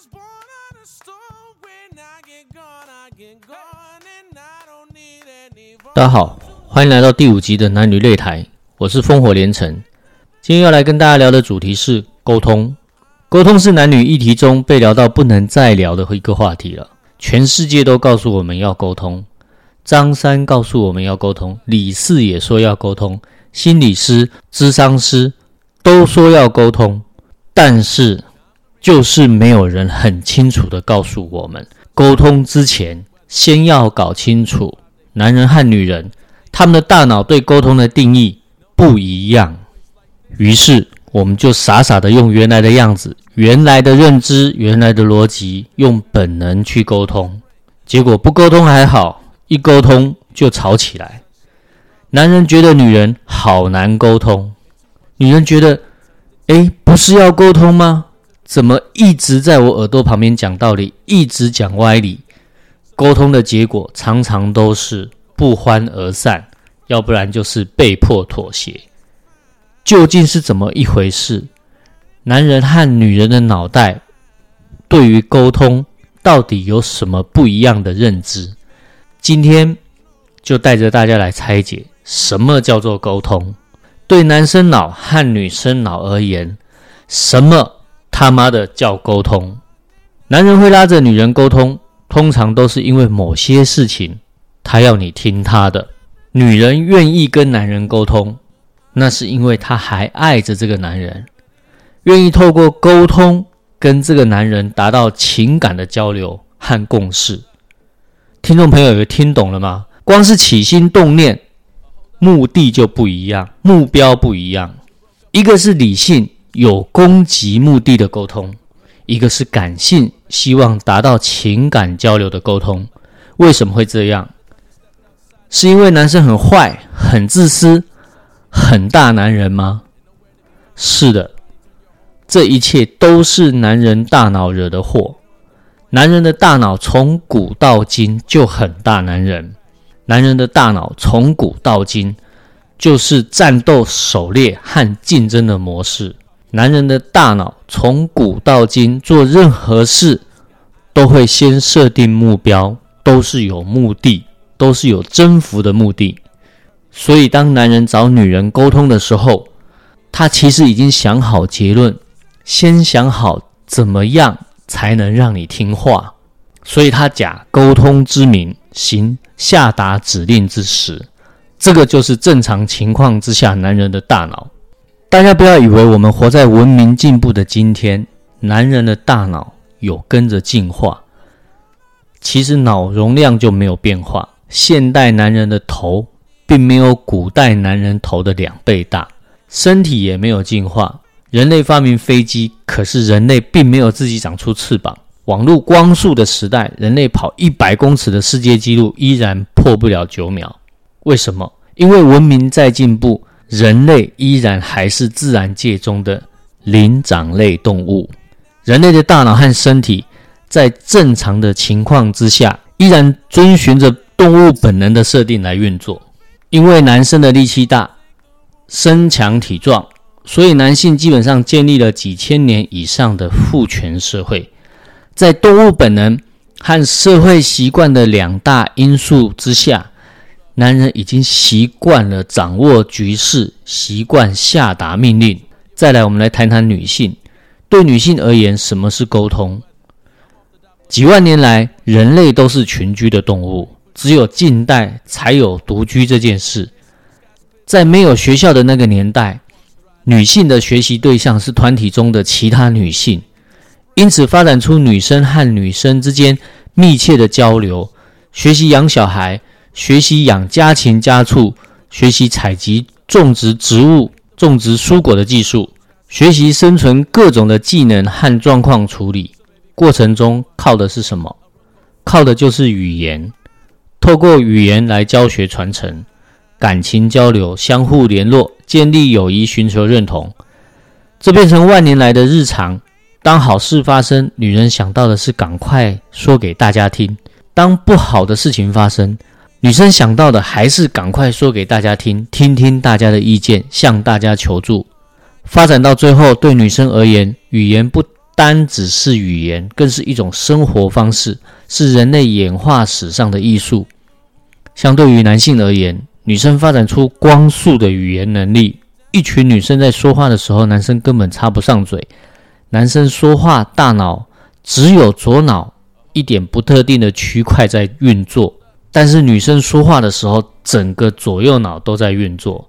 was born on a stone. When I get gone, I get gone, and I don't need any 大家好，欢迎来到第五集的男女擂台，我是烽火连城。今天要来跟大家聊的主题是沟通。沟通是男女议题中被聊到不能再聊的一个话题了。全世界都告诉我们要沟通，张三告诉我们要沟通，李四也说要沟通，心理师、咨商师都说要沟通，但是就是没有人很清楚的告诉我们，沟通之前先要搞清楚，男人和女人他们的大脑对沟通的定义不一样。于是我们就傻傻的用原来的样子、原来的认知、原来的逻辑，用本能去沟通。结果不沟通还好，一沟通就吵起来。男人觉得女人好难沟通，女人觉得，诶，不是要沟通吗？怎么一直在我耳朵旁边讲道理，一直讲歪理？沟通的结果常常都是不欢而散，要不然就是被迫妥协。究竟是怎么一回事？男人和女人的脑袋对于沟通到底有什么不一样的认知？今天就带着大家来拆解什么叫做沟通。对男生脑和女生脑而言，什么他妈的叫沟通？男人会拉着女人沟通，通常都是因为某些事情他要你听他的。女人愿意跟男人沟通。那是因为她还爱着这个男人，愿意透过沟通跟这个男人达到情感的交流和共识。听众朋友有听懂了吗？光是起心动念，目的就不一样，目标不一样。一个是理性有攻击目的的沟通，一个是感性希望达到情感交流的沟通。为什么会这样？是因为男生很坏，很自私。很大男人吗？是的，这一切都是男人大脑惹的祸。男人的大脑从古到今就很大男人，男人的大脑从古到今就是战斗、狩猎和竞争的模式。男人的大脑从古到今做任何事都会先设定目标，都是有目的，都是有征服的目的。所以，当男人找女人沟通的时候，他其实已经想好结论，先想好怎么样才能让你听话。所以他假沟通之名，行下达指令之实。这个就是正常情况之下男人的大脑。大家不要以为我们活在文明进步的今天，男人的大脑有跟着进化，其实脑容量就没有变化。现代男人的头。并没有古代男人头的两倍大，身体也没有进化。人类发明飞机，可是人类并没有自己长出翅膀。网络光速的时代，人类跑一百公尺的世界纪录依然破不了九秒。为什么？因为文明在进步，人类依然还是自然界中的灵长类动物。人类的大脑和身体在正常的情况之下，依然遵循着动物本能的设定来运作。因为男生的力气大，身强体壮，所以男性基本上建立了几千年以上的父权社会。在动物本能和社会习惯的两大因素之下，男人已经习惯了掌握局势，习惯下达命令。再来，我们来谈谈女性。对女性而言，什么是沟通？几万年来，人类都是群居的动物。只有近代才有独居这件事，在没有学校的那个年代，女性的学习对象是团体中的其他女性，因此发展出女生和女生之间密切的交流，学习养小孩，学习养家禽家畜，学习采集、种植植物、种植蔬果的技术，学习生存各种的技能和状况处理。过程中靠的是什么？靠的就是语言。透过语言来教学传承、感情交流、相互联络、建立友谊、寻求认同，这变成万年来的日常。当好事发生，女人想到的是赶快说给大家听；当不好的事情发生，女生想到的还是赶快说给大家听，听听大家的意见，向大家求助。发展到最后，对女生而言，语言不单只是语言，更是一种生活方式，是人类演化史上的艺术。相对于男性而言，女生发展出光速的语言能力。一群女生在说话的时候，男生根本插不上嘴。男生说话，大脑只有左脑一点不特定的区块在运作，但是女生说话的时候，整个左右脑都在运作。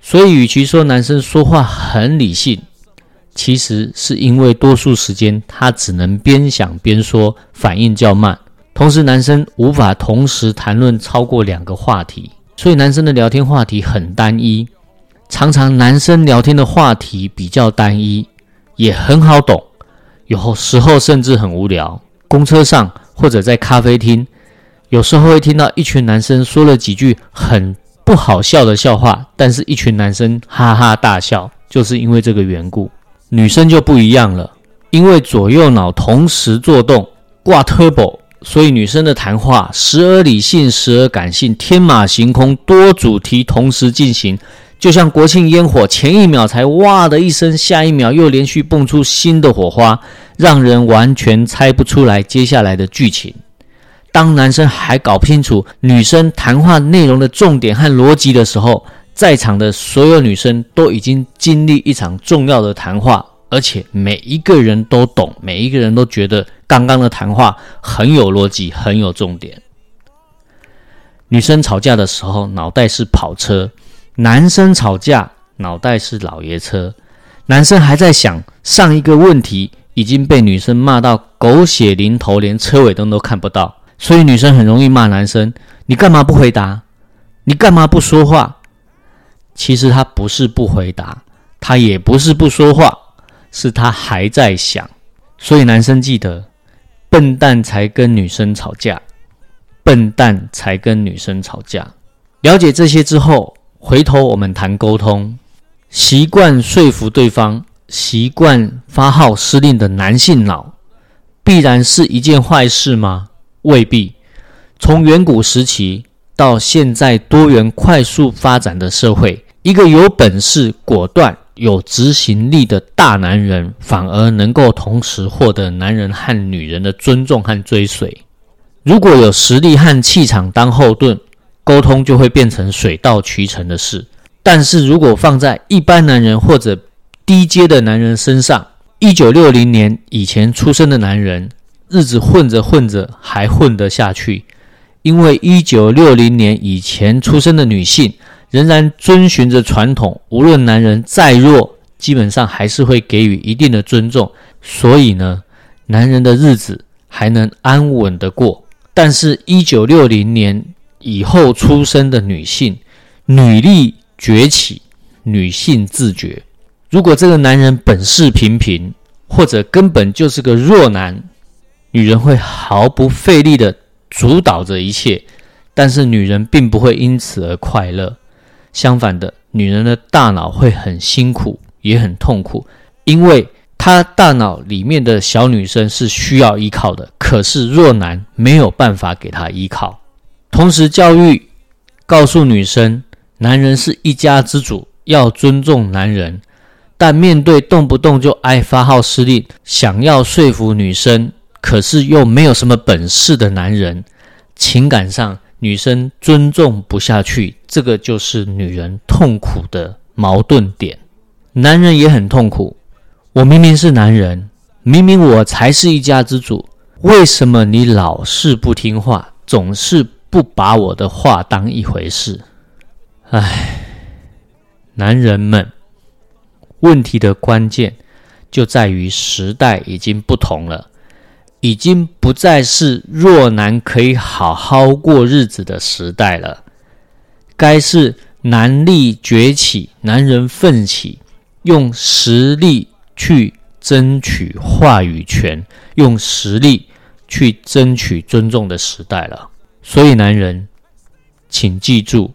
所以，与其说男生说话很理性，其实是因为多数时间他只能边想边说，反应较慢。同时，男生无法同时谈论超过两个话题，所以男生的聊天话题很单一。常常男生聊天的话题比较单一，也很好懂，有时候甚至很无聊。公车上或者在咖啡厅，有时候会听到一群男生说了几句很不好笑的笑话，但是一群男生哈哈大笑，就是因为这个缘故。女生就不一样了，因为左右脑同时作动，挂 turbo，所以女生的谈话时而理性，时而感性，天马行空，多主题同时进行。就像国庆烟火，前一秒才哇的一声，下一秒又连续蹦出新的火花，让人完全猜不出来接下来的剧情。当男生还搞不清楚女生谈话内容的重点和逻辑的时候，在场的所有女生都已经经历一场重要的谈话，而且每一个人都懂，每一个人都觉得刚刚的谈话很有逻辑，很有重点。女生吵架的时候，脑袋是跑车。男生吵架，脑袋是老爷车。男生还在想上一个问题，已经被女生骂到狗血淋头，连车尾灯都看不到。所以女生很容易骂男生：“你干嘛不回答？你干嘛不说话？”其实他不是不回答，他也不是不说话，是他还在想。所以男生记得，笨蛋才跟女生吵架，笨蛋才跟女生吵架。了解这些之后。回头我们谈沟通，习惯说服对方、习惯发号施令的男性脑，必然是一件坏事吗？未必。从远古时期到现在多元快速发展的社会，一个有本事、果断、有执行力的大男人，反而能够同时获得男人和女人的尊重和追随。如果有实力和气场当后盾。沟通就会变成水到渠成的事，但是如果放在一般男人或者低阶的男人身上，一九六零年以前出生的男人，日子混着混着还混得下去，因为一九六零年以前出生的女性仍然遵循着传统，无论男人再弱，基本上还是会给予一定的尊重，所以呢，男人的日子还能安稳的过。但是，一九六零年。以后出生的女性，女力崛起，女性自觉。如果这个男人本事平平，或者根本就是个弱男，女人会毫不费力的主导着一切，但是女人并不会因此而快乐。相反的，女人的大脑会很辛苦，也很痛苦，因为她大脑里面的小女生是需要依靠的，可是弱男没有办法给她依靠。同时，教育告诉女生，男人是一家之主，要尊重男人。但面对动不动就爱发号施令、想要说服女生，可是又没有什么本事的男人，情感上女生尊重不下去，这个就是女人痛苦的矛盾点。男人也很痛苦。我明明是男人，明明我才是一家之主，为什么你老是不听话，总是？不把我的话当一回事，唉，男人们，问题的关键就在于时代已经不同了，已经不再是弱男可以好好过日子的时代了，该是男力崛起，男人奋起，用实力去争取话语权，用实力去争取尊重的时代了。所以，男人，请记住，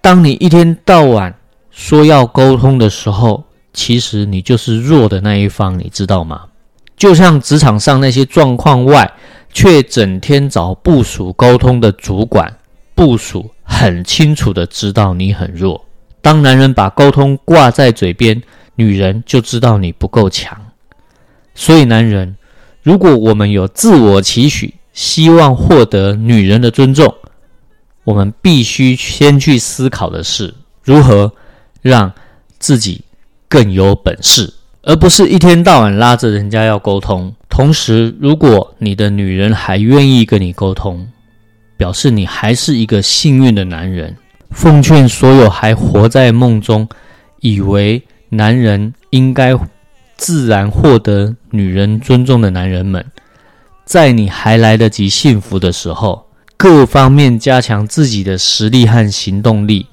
当你一天到晚说要沟通的时候，其实你就是弱的那一方，你知道吗？就像职场上那些状况外却整天找部署沟通的主管，部署很清楚的知道你很弱。当男人把沟通挂在嘴边，女人就知道你不够强。所以，男人，如果我们有自我期许，希望获得女人的尊重，我们必须先去思考的是如何让自己更有本事，而不是一天到晚拉着人家要沟通。同时，如果你的女人还愿意跟你沟通，表示你还是一个幸运的男人。奉劝所有还活在梦中，以为男人应该自然获得女人尊重的男人们。在你还来得及幸福的时候，各方面加强自己的实力和行动力，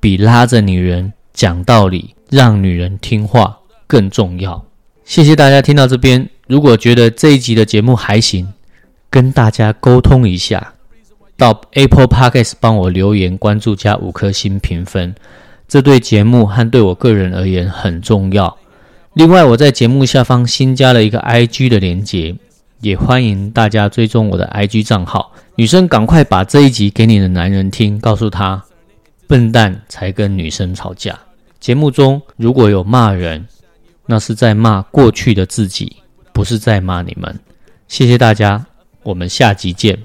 比拉着女人讲道理、让女人听话更重要。谢谢大家听到这边，如果觉得这一集的节目还行，跟大家沟通一下，到 Apple Podcast 帮我留言、关注加五颗星评分，这对节目和对我个人而言很重要。另外，我在节目下方新加了一个 IG 的连接。也欢迎大家追踪我的 IG 账号。女生，赶快把这一集给你的男人听，告诉他，笨蛋才跟女生吵架。节目中如果有骂人，那是在骂过去的自己，不是在骂你们。谢谢大家，我们下集见。